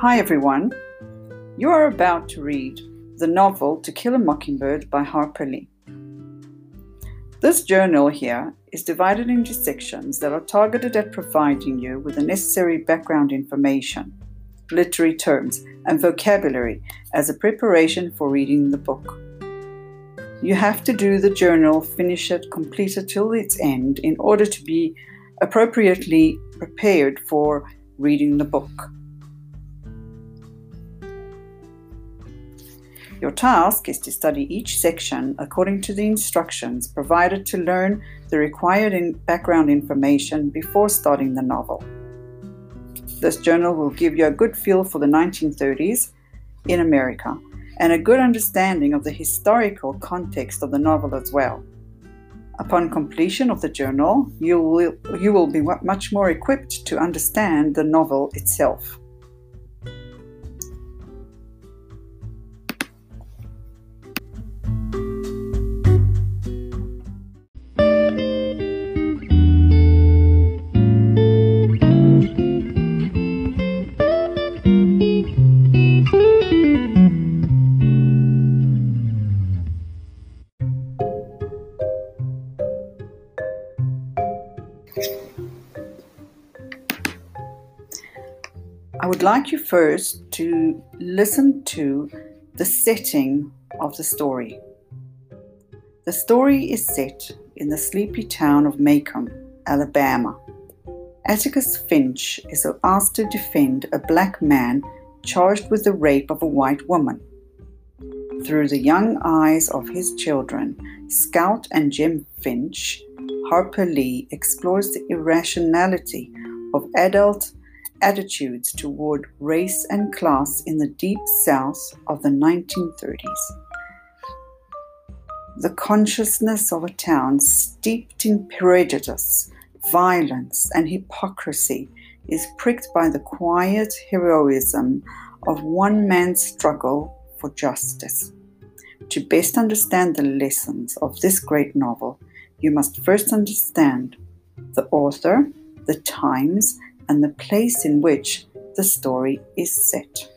Hi everyone. You are about to read the novel To Kill a Mockingbird by Harper Lee. This journal here is divided into sections that are targeted at providing you with the necessary background information, literary terms, and vocabulary as a preparation for reading the book. You have to do the journal, finish it, complete it till its end in order to be appropriately prepared for reading the book. Your task is to study each section according to the instructions provided to learn the required in background information before starting the novel. This journal will give you a good feel for the 1930s in America and a good understanding of the historical context of the novel as well. Upon completion of the journal, you will, you will be much more equipped to understand the novel itself. I would like you first to listen to the setting of the story. The story is set in the sleepy town of Maycomb, Alabama. Atticus Finch is asked to defend a black man charged with the rape of a white woman. Through the young eyes of his children, Scout and Jem Finch, Harper Lee explores the irrationality of adult attitudes toward race and class in the deep south of the 1930s. The consciousness of a town steeped in prejudice, violence, and hypocrisy is pricked by the quiet heroism of one man's struggle for justice. To best understand the lessons of this great novel, you must first understand the author, the times, and the place in which the story is set.